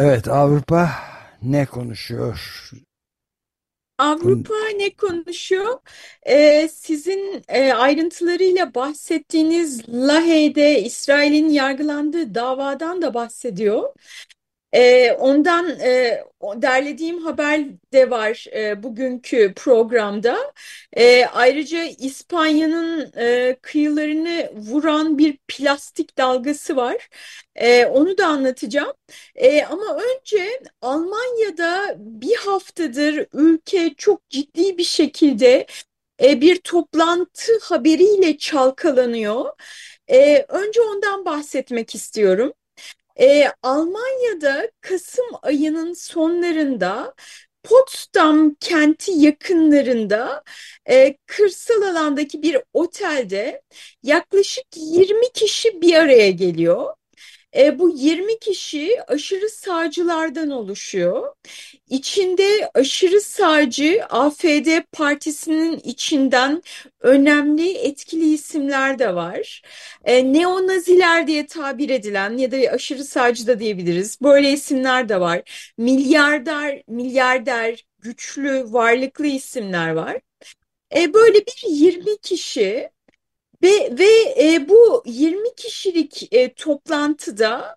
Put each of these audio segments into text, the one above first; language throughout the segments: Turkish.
Evet, Avrupa ne konuşuyor? Avrupa ne konuşuyor? Ee, sizin e, ayrıntılarıyla bahsettiğiniz Lahey'de İsrail'in yargılandığı davadan da bahsediyor. E, ondan e, derlediğim haber de var e, bugünkü programda. E, ayrıca İspanya'nın e, kıyılarını vuran bir plastik dalgası var. E, onu da anlatacağım. E, ama önce Almanya'da bir haftadır ülke çok ciddi bir şekilde e, bir toplantı haberiyle çalkalanıyor. E, önce ondan bahsetmek istiyorum. E, Almanya'da Kasım ayının sonlarında Potsdam kenti yakınlarında e, kırsal alandaki bir otelde yaklaşık 20 kişi bir araya geliyor. E, bu 20 kişi aşırı sağcılardan oluşuyor. İçinde aşırı sağcı AFD partisinin içinden önemli etkili isimler de var. E, neonaziler diye tabir edilen ya da aşırı sağcı da diyebiliriz. Böyle isimler de var. Milyarder, milyarder, güçlü, varlıklı isimler var. E, böyle bir 20 kişi ve, ve e, bu 20 kişilik e, toplantıda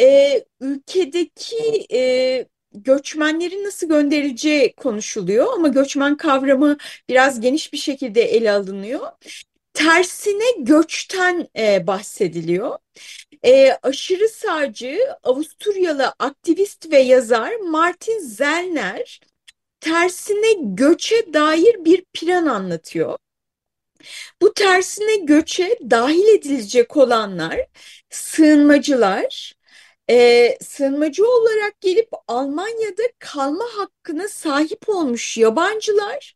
e, ülkedeki e, göçmenlerin nasıl gönderileceği konuşuluyor ama göçmen kavramı biraz geniş bir şekilde ele alınıyor. Tersine göçten e, bahsediliyor. E, aşırı sağcı Avusturyalı aktivist ve yazar Martin Zellner tersine göçe dair bir plan anlatıyor. Bu tersine göçe dahil edilecek olanlar sığınmacılar, e, sığınmacı olarak gelip Almanya'da kalma hakkına sahip olmuş yabancılar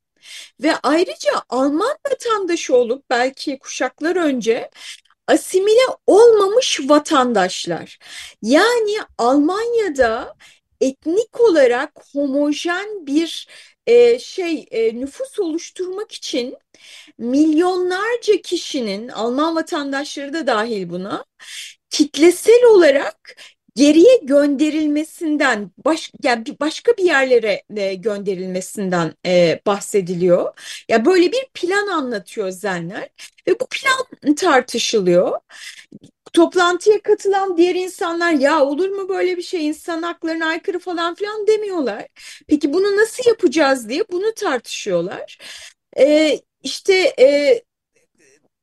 ve ayrıca Alman vatandaşı olup belki kuşaklar önce asimile olmamış vatandaşlar. Yani Almanya'da etnik olarak homojen bir e, şey e, nüfus oluşturmak için milyonlarca kişinin Alman vatandaşları da dahil buna kitlesel olarak geriye gönderilmesinden baş, yani başka bir yerlere e, gönderilmesinden e, bahsediliyor. Ya böyle bir plan anlatıyor Zenler ve bu plan tartışılıyor. Toplantıya katılan diğer insanlar ya olur mu böyle bir şey insan haklarına aykırı falan filan demiyorlar. Peki bunu nasıl yapacağız diye bunu tartışıyorlar. E, işte e,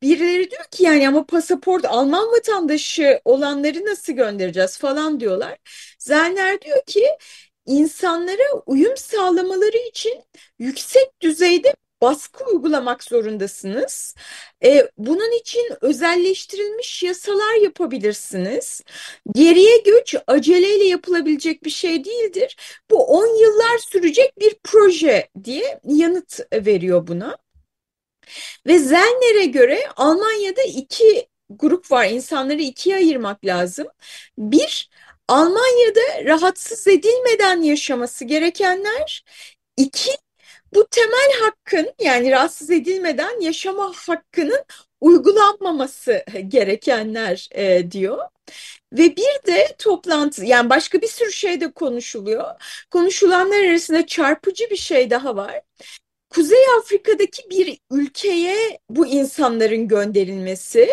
birileri diyor ki yani ama pasaport Alman vatandaşı olanları nasıl göndereceğiz falan diyorlar. Zerner diyor ki insanlara uyum sağlamaları için yüksek düzeyde baskı uygulamak zorundasınız. E, bunun için özelleştirilmiş yasalar yapabilirsiniz. Geriye göç aceleyle yapılabilecek bir şey değildir. Bu 10 yıllar sürecek bir proje diye yanıt veriyor buna. Ve Zellner'e göre Almanya'da iki grup var. İnsanları ikiye ayırmak lazım. Bir, Almanya'da rahatsız edilmeden yaşaması gerekenler. İki, bu temel hakkın yani rahatsız edilmeden yaşama hakkının uygulanmaması gerekenler e, diyor. Ve bir de toplantı yani başka bir sürü şey de konuşuluyor. Konuşulanlar arasında çarpıcı bir şey daha var Kuzey Afrika'daki bir ülkeye bu insanların gönderilmesi,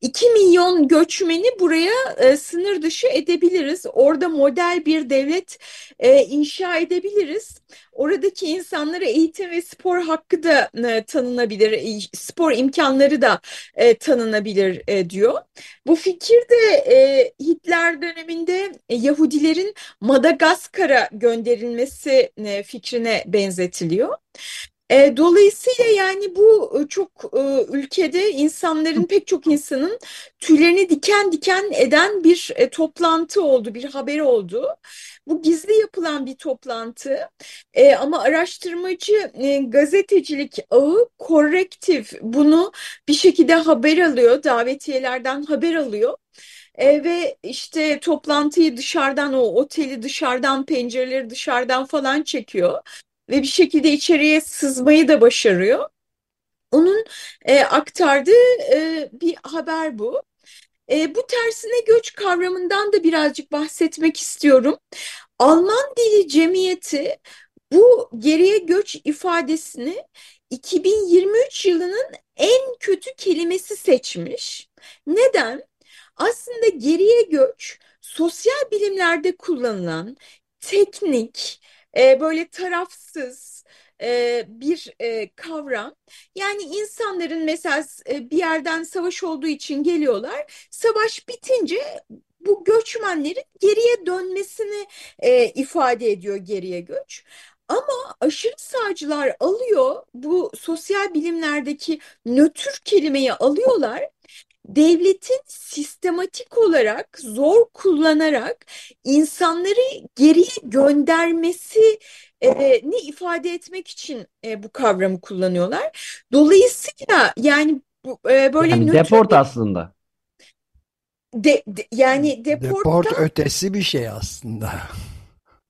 2 milyon göçmeni buraya e, sınır dışı edebiliriz. Orada model bir devlet e, inşa edebiliriz. Oradaki insanlara eğitim ve spor hakkı da e, tanınabilir, e, spor imkanları da e, tanınabilir e, diyor. Bu fikir de e, Hitler döneminde e, Yahudilerin Madagaskar'a gönderilmesi e, fikrine benzetiliyor. E, dolayısıyla yani bu e, çok e, ülkede insanların pek çok insanın tüylerini diken diken eden bir e, toplantı oldu, bir haber oldu. Bu gizli yapılan bir toplantı e, ama araştırmacı e, gazetecilik ağı korrektif bunu bir şekilde haber alıyor, davetiyelerden haber alıyor. E, ve işte toplantıyı dışarıdan o oteli dışarıdan pencereleri dışarıdan falan çekiyor ve bir şekilde içeriye sızmayı da başarıyor. Onun e, aktardığı e, bir haber bu. E, bu tersine göç kavramından da birazcık bahsetmek istiyorum. Alman Dili Cemiyeti bu geriye göç ifadesini 2023 yılının en kötü kelimesi seçmiş. Neden? Aslında geriye göç sosyal bilimlerde kullanılan teknik, e, böyle tarafsız e, bir e, kavram. Yani insanların mesela e, bir yerden savaş olduğu için geliyorlar. Savaş bitince bu göçmenlerin geriye dönmesini e, ifade ediyor geriye göç. Ama aşırı sağcılar alıyor bu sosyal bilimlerdeki nötr kelimeyi alıyorlar devletin sistematik olarak zor kullanarak insanları geriye göndermesi e, ne ifade etmek için e, bu kavramı kullanıyorlar. Dolayısıyla yani bu, e, böyle Yani nötr deport aslında. de, de- yani Deport deporttan ötesi bir şey aslında.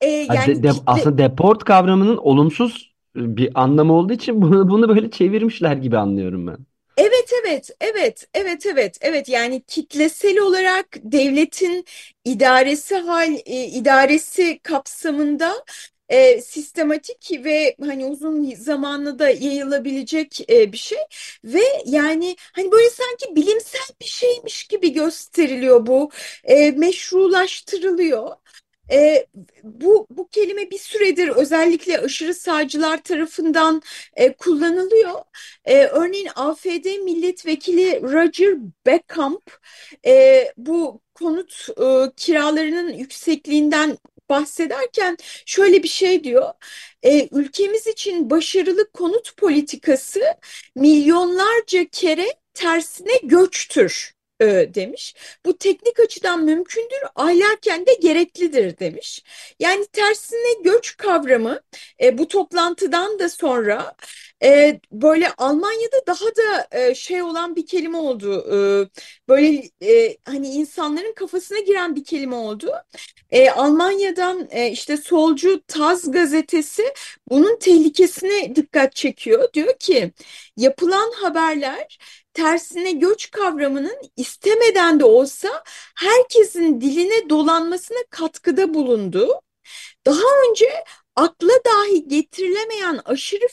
E, yani de- de- aslında deport kavramının olumsuz bir anlamı olduğu için bunu, bunu böyle çevirmişler gibi anlıyorum ben. Evet evet evet evet evet evet yani kitlesel olarak devletin idaresi hal e, idaresi kapsamında e, sistematik ve hani uzun zamanlı da yayılabilecek e, bir şey ve yani hani böyle sanki bilimsel bir şeymiş gibi gösteriliyor bu e, meşrulaştırılıyor. E, bu bu kelime bir süredir özellikle aşırı sağcılar tarafından e, kullanılıyor. E, örneğin AfD milletvekili Roger Beckamp e, bu konut e, kiralarının yüksekliğinden bahsederken şöyle bir şey diyor. E, ülkemiz için başarılı konut politikası milyonlarca kere tersine göçtür demiş. Bu teknik açıdan mümkündür, ahlaken de gereklidir demiş. Yani tersine göç kavramı e, bu toplantıdan da sonra e, böyle Almanya'da daha da e, şey olan bir kelime oldu. E, böyle e, hani insanların kafasına giren bir kelime oldu. E, Almanya'dan e, işte solcu Taz gazetesi bunun tehlikesine dikkat çekiyor. Diyor ki yapılan haberler tersine göç kavramının istemeden de olsa herkesin diline dolanmasına katkıda bulundu. Daha önce akla dahi getirilemeyen aşırı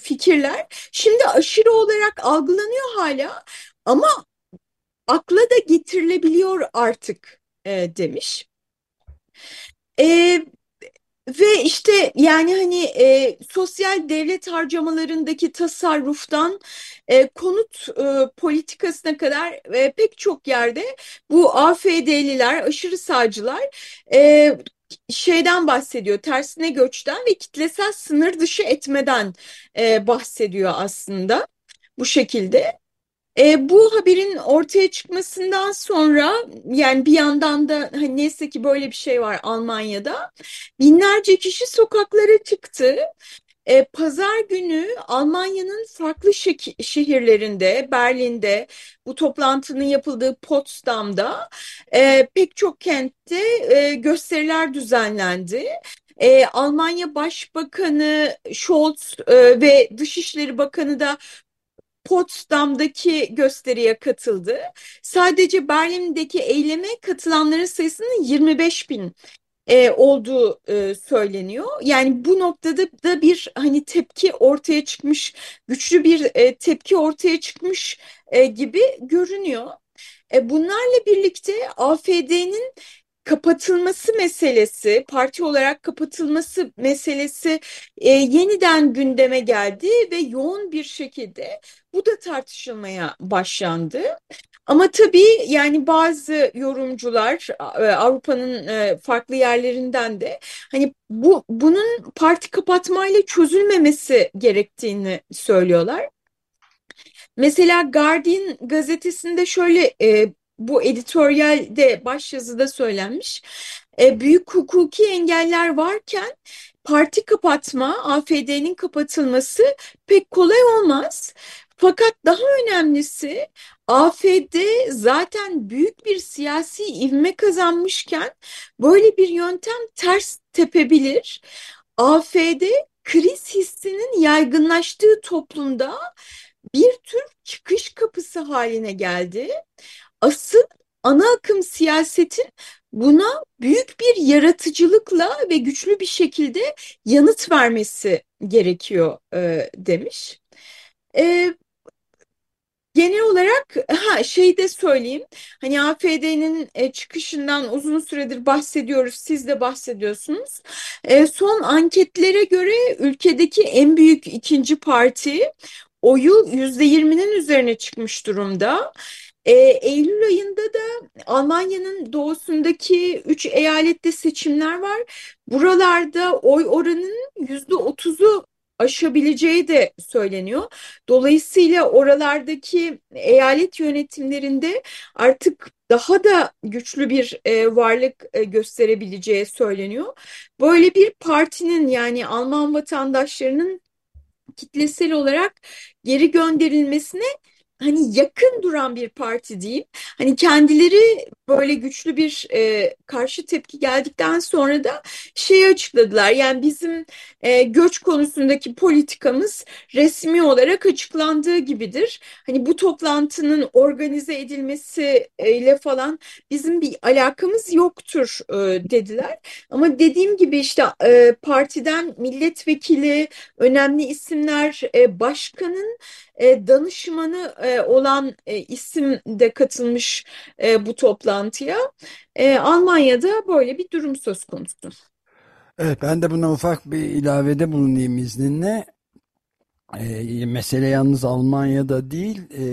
fikirler şimdi aşırı olarak algılanıyor hala ama akla da getirilebiliyor artık e, demiş. E, ve işte yani hani e, sosyal devlet harcamalarındaki tasarruftan e, konut e, politikasına kadar e, pek çok yerde bu AFD'liler, aşırı sağcılar e, şeyden bahsediyor, tersine göçten ve kitlesel sınır dışı etmeden e, bahsediyor aslında bu şekilde. E, bu haberin ortaya çıkmasından sonra yani bir yandan da hani neyse ki böyle bir şey var Almanya'da binlerce kişi sokaklara çıktı. E, Pazar günü Almanya'nın farklı şehirlerinde, Berlin'de, bu toplantının yapıldığı Potsdam'da e, pek çok kentte e, gösteriler düzenlendi. E, Almanya Başbakanı Scholz e, ve Dışişleri Bakanı da Potsdam'daki gösteriye katıldı. Sadece Berlin'deki eyleme katılanların sayısının 25 bin e, olduğu e, söyleniyor. Yani bu noktada da bir hani tepki ortaya çıkmış, güçlü bir e, tepki ortaya çıkmış e, gibi görünüyor. E, bunlarla birlikte AFD'nin kapatılması meselesi, parti olarak kapatılması meselesi e, yeniden gündeme geldi ve yoğun bir şekilde bu da tartışılmaya başlandı. Ama tabii yani bazı yorumcular e, Avrupa'nın e, farklı yerlerinden de hani bu bunun parti kapatmayla çözülmemesi gerektiğini söylüyorlar. Mesela Guardian gazetesinde şöyle e, bu editoryalde başyazıda söylenmiş. E, büyük hukuki engeller varken parti kapatma, AFD'nin kapatılması pek kolay olmaz. Fakat daha önemlisi AFD zaten büyük bir siyasi ivme kazanmışken böyle bir yöntem ters tepebilir. AFD kriz hissinin yaygınlaştığı toplumda bir tür çıkış kapısı haline geldi. Asıl ana akım siyasetin buna büyük bir yaratıcılıkla ve güçlü bir şekilde yanıt vermesi gerekiyor e, demiş. E, Genel olarak ha şey de söyleyeyim. Hani AFD'nin e, çıkışından uzun süredir bahsediyoruz. Siz de bahsediyorsunuz. E, son anketlere göre ülkedeki en büyük ikinci parti oyu yüzde yirminin üzerine çıkmış durumda. E, Eylül ayında da Almanya'nın doğusundaki üç eyalette seçimler var. Buralarda oy oranının yüzde otuzu aşabileceği de söyleniyor. Dolayısıyla oralardaki eyalet yönetimlerinde artık daha da güçlü bir e, varlık e, gösterebileceği söyleniyor. Böyle bir partinin yani Alman vatandaşlarının kitlesel olarak geri gönderilmesine hani yakın duran bir parti diyeyim. Hani kendileri böyle güçlü bir e, karşı tepki geldikten sonra da şeyi açıkladılar. Yani bizim e, göç konusundaki politikamız resmi olarak açıklandığı gibidir. Hani bu toplantının organize edilmesiyle falan bizim bir alakamız yoktur e, dediler. Ama dediğim gibi işte e, partiden milletvekili, önemli isimler, e, başkanın e, danışmanı e, olan e, isim de katılmış bu toplantıya. Almanya'da böyle bir durum söz konusu. Evet ben de buna ufak bir ilavede bulunayım izninle. E, mesele yalnız Almanya'da değil e,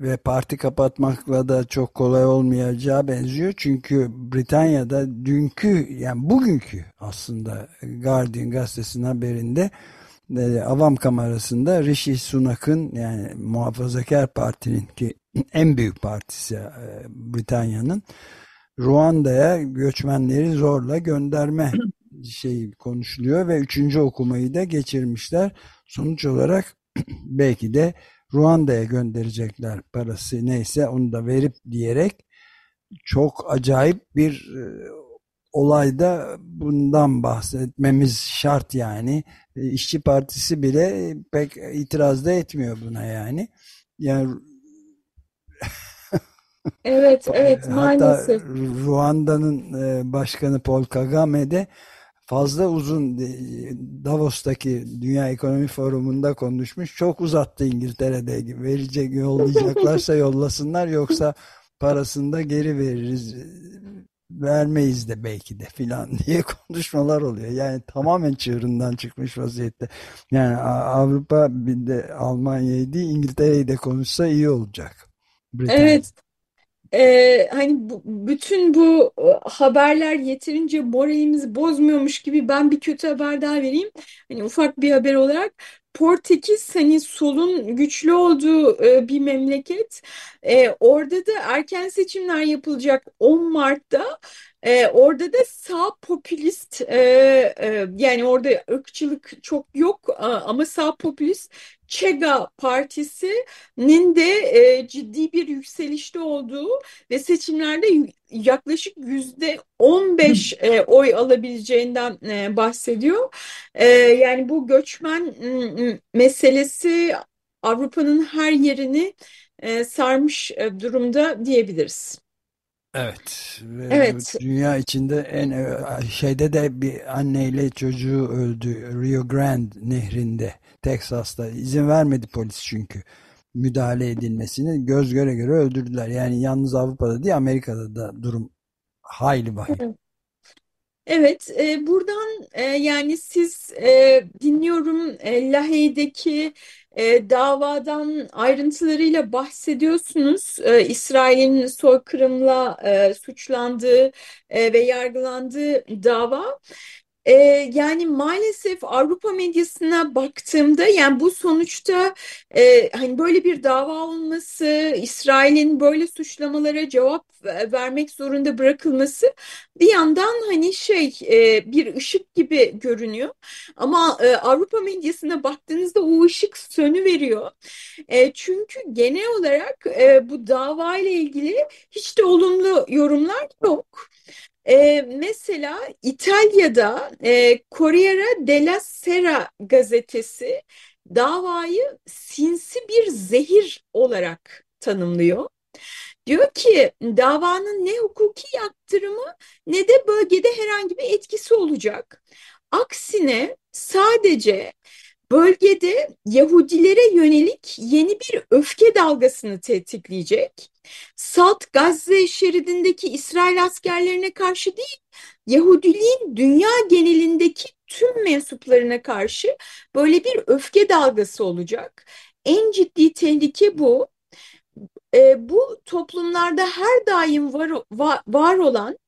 ve parti kapatmakla da çok kolay olmayacağı benziyor. Çünkü Britanya'da dünkü yani bugünkü aslında Guardian gazetesinin haberinde e, Avam Kamerası'nda Rishi Sunak'ın yani Muhafazakar Parti'nin ki en büyük partisi e, Britanya'nın Ruanda'ya göçmenleri zorla gönderme şey konuşuluyor ve üçüncü okumayı da geçirmişler. Sonuç olarak belki de Ruanda'ya gönderecekler parası neyse onu da verip diyerek çok acayip bir e, olayda bundan bahsetmemiz şart yani. E, İşçi Partisi bile pek itiraz da etmiyor buna yani. Yani Evet, evet maalesef. Hatta Ruanda'nın e, başkanı Paul Kagame de fazla uzun e, Davos'taki Dünya Ekonomi Forumu'nda konuşmuş. Çok uzattı İngiltere'de. Verecek yollayacaklarsa yollasınlar yoksa parasını da geri veririz vermeyiz de belki de filan diye konuşmalar oluyor. Yani tamamen çığırından çıkmış vaziyette. Yani Avrupa bir de Almanya'yı değil İngiltere'yi de konuşsa iyi olacak. Britanya. Evet. Ee, hani bu, bütün bu e, haberler yeterince moralimizi bozmuyormuş gibi ben bir kötü haber daha vereyim. Hani ufak bir haber olarak Portekiz hani solun güçlü olduğu e, bir memleket. E, orada da erken seçimler yapılacak 10 Mart'ta. E, orada da sağ popülist e, e, yani orada ırkçılık çok yok ama sağ popülist Chega Partisi'nin de e, ciddi bir yükselişte olduğu ve seçimlerde yaklaşık yüzde 15 e, oy alabileceğinden e, bahsediyor. E, yani bu göçmen meselesi Avrupa'nın her yerini e, sarmış e, durumda diyebiliriz. Evet ve Evet, dünya içinde en şeyde de bir anneyle çocuğu öldü Rio Grande nehrinde Teksas'ta izin vermedi polis çünkü müdahale edilmesini göz göre göre öldürdüler. Yani yalnız Avrupa'da değil Amerika'da da durum hayli vahim. Evet, e, buradan e, yani siz e, dinliyorum e, Lahey'deki e, davadan ayrıntılarıyla bahsediyorsunuz. E, İsrail'in soykırımla e, suçlandığı e, ve yargılandığı dava. Ee, yani maalesef Avrupa medyasına baktığımda yani bu sonuçta e, hani böyle bir dava olması, İsrail'in böyle suçlamalara cevap vermek zorunda bırakılması bir yandan hani şey e, bir ışık gibi görünüyor. Ama e, Avrupa medyasına baktığınızda o ışık sönüveriyor. E, çünkü genel olarak e, bu dava ile ilgili hiç de olumlu yorumlar yok. E, mesela İtalya'da e, Corriere della Sera gazetesi davayı sinsi bir zehir olarak tanımlıyor. Diyor ki davanın ne hukuki yaptırımı ne de bölgede herhangi bir etkisi olacak. Aksine sadece bölgede Yahudilere yönelik yeni bir öfke dalgasını tetikleyecek. Salt Gazze şeridindeki İsrail askerlerine karşı değil, Yahudiliğin dünya genelindeki tüm mensuplarına karşı böyle bir öfke dalgası olacak. En ciddi tehlike bu. E, bu toplumlarda her daim var, var, var olan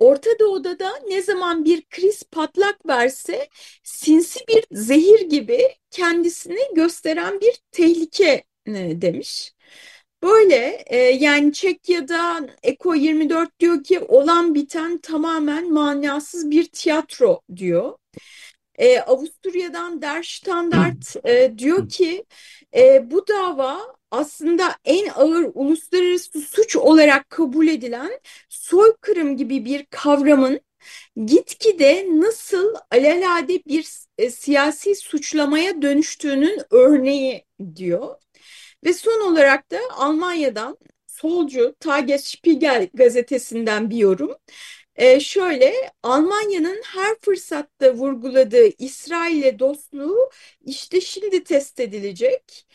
Orta Doğu'da da ne zaman bir kriz patlak verse sinsi bir zehir gibi kendisini gösteren bir tehlike e, demiş. Böyle e, yani Çekya'da Eko 24 diyor ki olan biten tamamen manasız bir tiyatro diyor. E, Avusturya'dan Der Standard e, diyor ki bu dava aslında en ağır uluslararası suç olarak kabul edilen soykırım gibi bir kavramın gitgide nasıl alelade bir e, siyasi suçlamaya dönüştüğünün örneği diyor. Ve son olarak da Almanya'dan solcu Tagesspiegel gazetesinden bir yorum. Ee, şöyle Almanya'nın her fırsatta vurguladığı İsrail'le dostluğu işte şimdi test edilecek.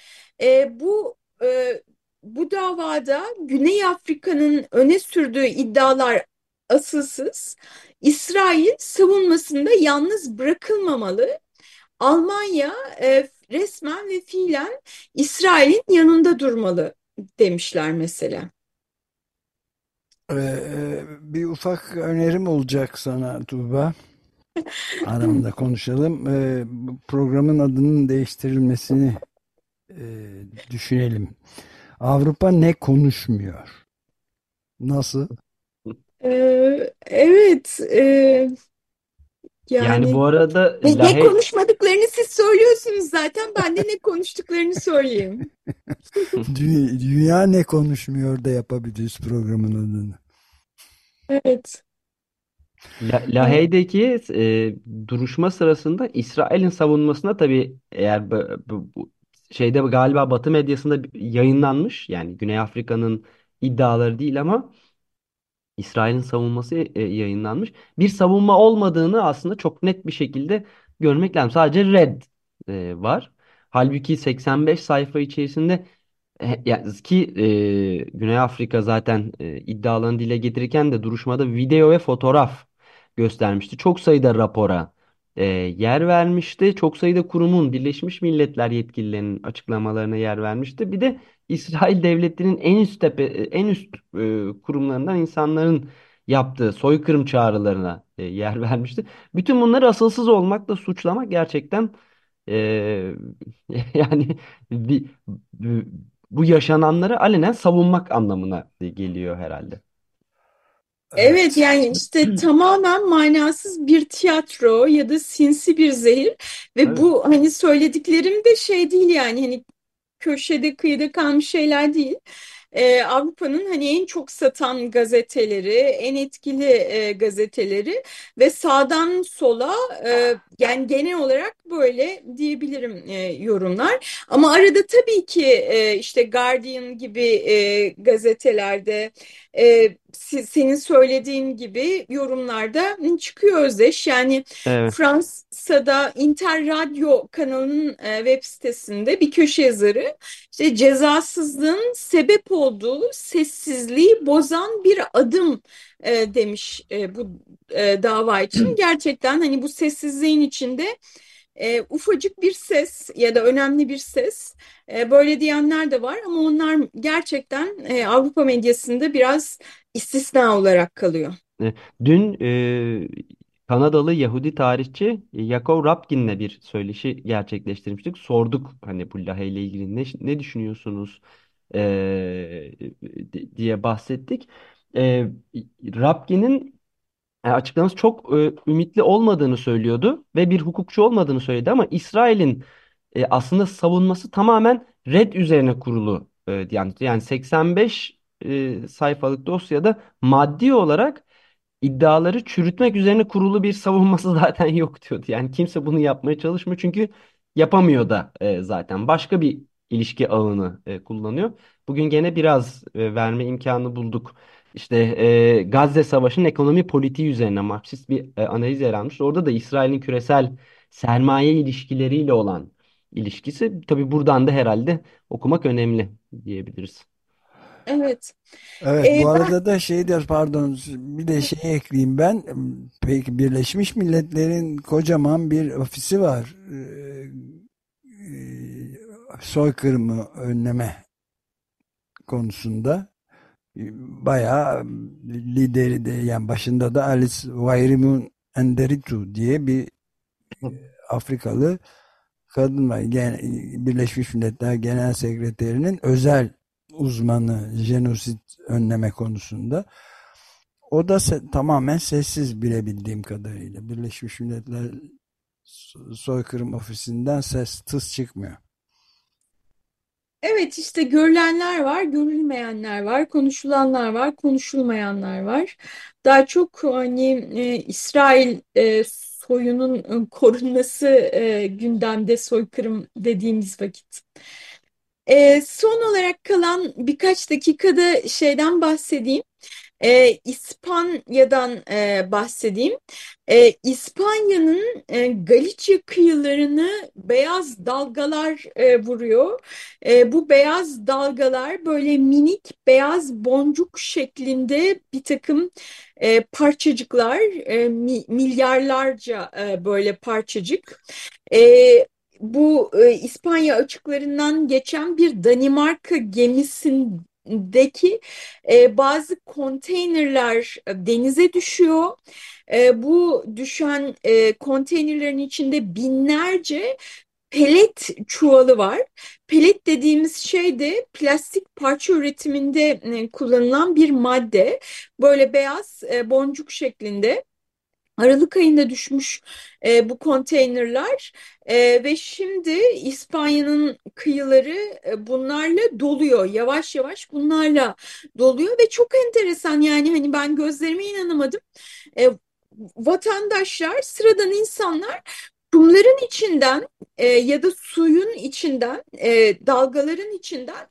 Ee, bu e, bu davada Güney Afrika'nın öne sürdüğü iddialar asılsız. İsrail savunmasında yalnız bırakılmamalı. Almanya e, resmen ve fiilen İsrail'in yanında durmalı demişler mesela. Ee, bir ufak önerim olacak sana Tuğba. Aramda konuşalım. Ee, programın adının değiştirilmesini e, düşünelim. Avrupa ne konuşmuyor? Nasıl? Ee, evet. E, yani, Yani bu arada ne, ne konuşmadıklarını siz söylüyorsunuz zaten. Ben de ne konuştuklarını söyleyeyim. Dü- Dünya ne konuşmuyor da yapabiliriz programın adını. Evet. La- Lahey'deki e, duruşma sırasında İsrail'in savunmasına tabii eğer bu, bu- bu şeyde galiba Batı medyasında yayınlanmış yani Güney Afrika'nın iddiaları değil ama İsrail'in savunması e, yayınlanmış. Bir savunma olmadığını aslında çok net bir şekilde görmek lazım. Sadece red e, var. Halbuki 85 sayfa içerisinde e, ki e, Güney Afrika zaten e, iddialarını dile getirirken de duruşmada video ve fotoğraf göstermişti. Çok sayıda rapora e, yer vermişti. Çok sayıda kurumun, Birleşmiş Milletler yetkililerinin açıklamalarına yer vermişti. Bir de İsrail devletinin en üst tepe, en üst e, kurumlarından insanların yaptığı soykırım çağrılarına e, yer vermişti. Bütün bunları asılsız olmakla suçlamak gerçekten e, yani bir, bu yaşananları alenen savunmak anlamına geliyor herhalde. Evet yani işte tamamen manasız bir tiyatro ya da sinsi bir zehir ve Evet. bu hani söylediklerim de şey değil yani hani köşede kıyıda kalmış şeyler değil. e, Avrupa'nın hani en çok satan gazeteleri, en etkili e, gazeteleri ve sağdan sola e, yani genel olarak böyle diyebilirim e, yorumlar. Ama arada tabii ki e, işte Guardian gibi e, gazetelerde e, senin söylediğin gibi yorumlarda çıkıyor özdeş. Yani Evet. Fransa'da Inter Radyo kanalının e, web sitesinde bir köşe yazarı işte cezasızlığın sebep olduğu sessizliği bozan bir adım e, demiş e, bu e, dava için. Gerçekten hani bu sessizliğin içinde e, ufacık bir ses ya da önemli bir ses e, böyle diyenler de var ama onlar gerçekten e, Avrupa medyasında biraz istisna olarak kalıyor. E, Dün e, Kanadalı Yahudi tarihçi Yakov Rapkin'le bir söyleşi gerçekleştirmiştik. Sorduk hani bu Lahey ile ilgili ne, ne düşünüyorsunuz e, di- diye bahsettik. E, Rapkin'in e, açıklaması çok e, ümitli olmadığını söylüyordu ve bir hukukçu olmadığını söyledi ama İsrail'in e, aslında savunması tamamen red üzerine kurulu e, yani yani 85 e, sayfalık dosyada maddi olarak iddiaları çürütmek üzerine kurulu bir savunması zaten yok diyordu. Yani kimse bunu yapmaya çalışmıyor çünkü yapamıyor da e, zaten. Başka bir ilişki ağını e, kullanıyor. Bugün gene biraz e, verme imkanı bulduk. İşte e, Gazze Savaşı'nın ekonomi politiği üzerine Marksist bir e, analiz yer almış. Orada da İsrail'in küresel sermaye ilişkileriyle olan ilişkisi. Tabii buradan da herhalde okumak önemli diyebiliriz. Evet. Evet Ee, bu ben arada da şey der pardon bir de şey ekleyeyim ben. Peki Birleşmiş Milletler'in kocaman bir ofisi var. Ee, soykırımı önleme konusunda. Bayağı lideri de yani başında da Alice Wairimu Enderitu diye bir Afrikalı kadın var. Gen- Birleşmiş Milletler Genel Sekreterinin özel uzmanı jenosit önleme konusunda. O da se- tamamen sessiz bilebildiğim kadarıyla. Birleşmiş Milletler so- soykırım ofisinden ses tıs çıkmıyor. Evet işte görülenler var, görülmeyenler var, konuşulanlar var, konuşulmayanlar var. Daha çok hani e, İsrail e, soyunun e, korunması e, gündemde soykırım dediğimiz vakit. E, son olarak kalan birkaç dakikada şeyden bahsedeyim. E, İspanya'dan e, bahsedeyim. E, İspanya'nın e, Galicia kıyılarını beyaz dalgalar e, vuruyor. E, bu beyaz dalgalar böyle minik beyaz boncuk şeklinde bir takım e, parçacıklar, e, mi, milyarlarca e, böyle parçacık. E, bu e, İspanya açıklarından geçen bir Danimarka gemisindeki e, bazı konteynerler e, denize düşüyor. E, bu düşen e, konteynerlerin içinde binlerce pelet çuvalı var. Pelet dediğimiz şey de plastik parça üretiminde e, kullanılan bir madde. Böyle beyaz e, boncuk şeklinde. Aralık ayında düşmüş e, bu konteynerler e, ve şimdi İspanya'nın kıyıları e, bunlarla doluyor. Yavaş yavaş bunlarla doluyor ve çok enteresan yani hani ben gözlerime inanamadım. E, vatandaşlar, sıradan insanlar kumların içinden e, ya da suyun içinden, e, dalgaların içinden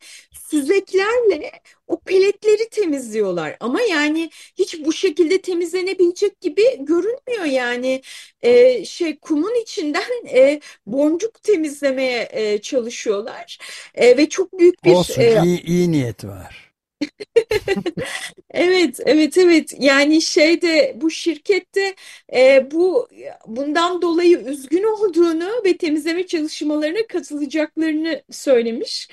süzeklerle o peletleri temizliyorlar. Ama yani hiç bu şekilde temizlenebilecek gibi görünmüyor yani e, şey kumun içinden e, boncuk temizlemeye e, çalışıyorlar E, ve çok büyük bir Olsun e, iyi, iyi niyet var. Evet, evet, evet. Yani şeyde bu şirkette e, bu bundan dolayı üzgün olduğunu ve temizleme çalışmalarına katılacaklarını söylemiş.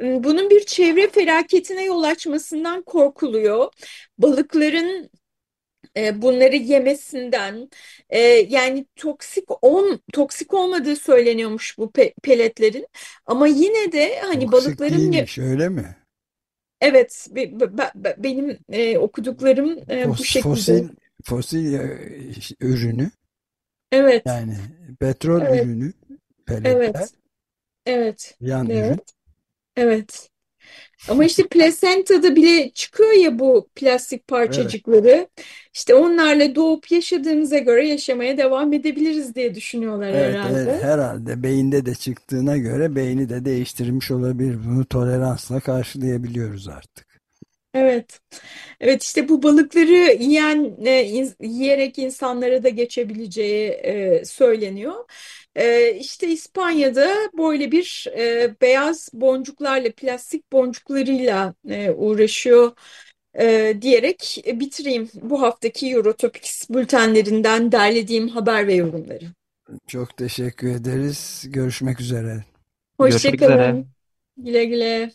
Bunun bir çevre felaketine yol açmasından korkuluyor. Balıkların e, bunları yemesinden e, yani toksik on toksik olmadığı söyleniyormuş bu pe peletlerin. Ama yine de hani Toksik balıkların değilmiş öyle mi? Evet, be- be- be- benim e, okuduklarım e, bu Fos- şekilde. Fosil fosil e, ürünü. Evet, yani petrol evet, ürünü peletler evet, evet, yan ürün. evet, evet. Ama işte plasentada bile çıkıyor ya bu plastik Evet. parçacıkları. İşte onlarla doğup yaşadığımıza göre yaşamaya devam edebiliriz diye düşünüyorlar Evet, evet, herhalde. herhalde beyinde de çıktığına göre beyni de değiştirmiş olabilir. Bunu toleransla karşılayabiliyoruz artık. Evet. Evet işte bu balıkları yiyen e, in- yiyerek insanlara da geçebileceği e, söyleniyor. E, işte İspanya'da böyle bir e, beyaz boncuklarla, plastik boncuklarıyla e, uğraşıyor e, diyerek bitireyim bu haftaki Eurotopics bültenlerinden derlediğim haber ve yorumları. Çok teşekkür ederiz. Görüşmek üzere. Görüşmek Hoşça üzere. kalın. Güle güle.